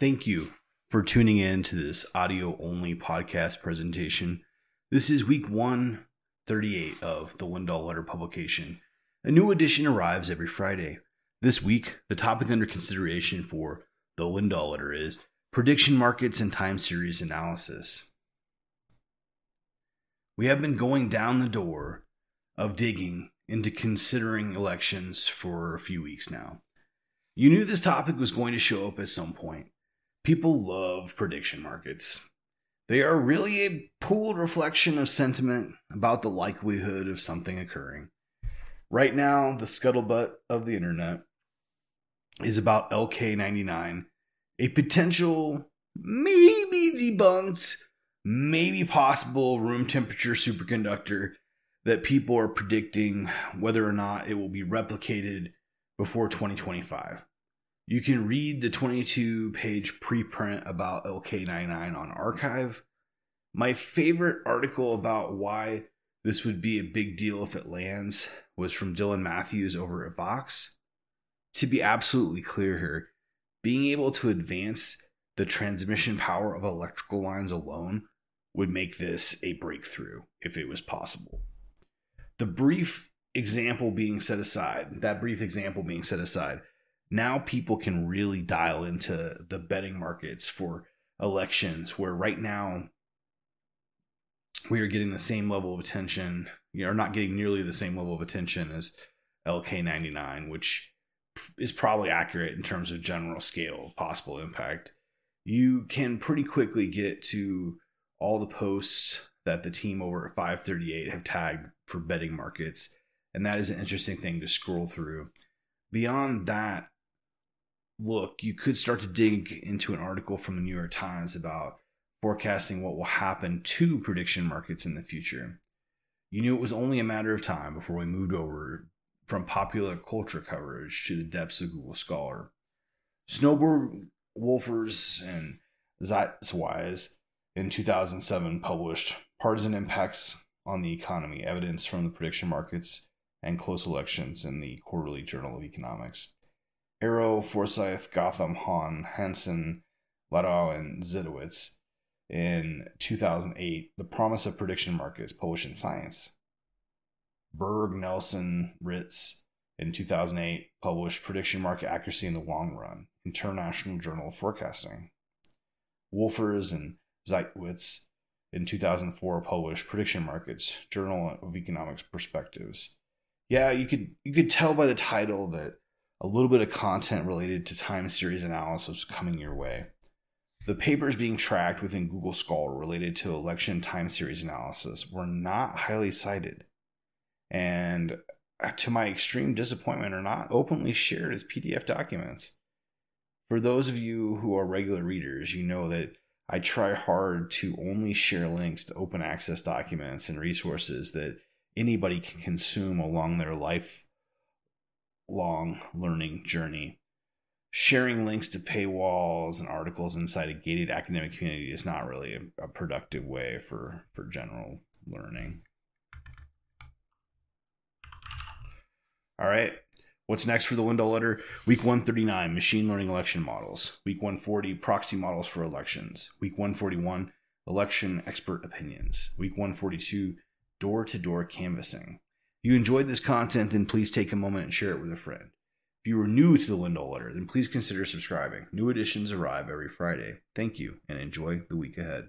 Thank you for tuning in to this audio only podcast presentation. This is week 138 of the Lindahl Letter publication. A new edition arrives every Friday. This week, the topic under consideration for the Lindahl Letter is prediction markets and time series analysis. We have been going down the door of digging into considering elections for a few weeks now. You knew this topic was going to show up at some point. People love prediction markets. They are really a pooled reflection of sentiment about the likelihood of something occurring. Right now, the scuttlebutt of the internet is about LK99, a potential, maybe debunked, maybe possible room temperature superconductor that people are predicting whether or not it will be replicated before 2025. You can read the 22 page preprint about LK99 on arXiv. My favorite article about why this would be a big deal if it lands was from Dylan Matthews over at Vox. To be absolutely clear here, being able to advance the transmission power of electrical lines alone would make this a breakthrough if it was possible. The brief example being set aside, that brief example being set aside, now people can really dial into the betting markets for elections where right now we are getting the same level of attention you know, are not getting nearly the same level of attention as lk99 which is probably accurate in terms of general scale possible impact. You can pretty quickly get to all the posts that the team over at 538 have tagged for betting markets and that is an interesting thing to scroll through. Beyond that look, you could start to dig into an article from the New York Times about forecasting what will happen to prediction markets in the future. You knew it was only a matter of time before we moved over from popular culture coverage to the depths of Google Scholar. Snowberg Wolfers and Zitzewitz in 2007 published Partisan Impacts on the Economy Evidence from the Prediction Markets and Close Elections in the Quarterly Journal of Economics. Arrow, Forsythe, Gorham, Hahn, Hanson, Ladau, and Zitzewitz in 2008, The Promise of Prediction Markets, published in Science. Berg, Nelson, Rietz in 2008 published Prediction Market Accuracy in the Long Run, International Journal of Forecasting. Wolfers and Zitzewitz in 2004 published Prediction Markets, Journal of Economics Perspectives. Yeah, you could you could tell by the title that a little bit of content related to time series analysis coming your way. The papers being tracked within Google Scholar related to election time series analysis were not highly cited, and uh, to my extreme disappointment, are not openly shared as PDF documents. For those of you who are regular readers, you know that I try hard to only share links to open access documents and resources that anybody can consume along their life long learning journey. Sharing links to paywalls and articles inside a gated academic community is not really a, a productive way for, for general learning. All right. What's next for the Lindahl Letter? Week 139, machine learning election models. Week 140, proxy models for elections. Week 141, election expert opinions. Week 142, door to door canvassing. If you enjoyed this content, then please take a moment and share it with a friend. If you are new to the Lindahl Letter, then please consider subscribing. New editions arrive every Friday. Thank you and enjoy the week ahead.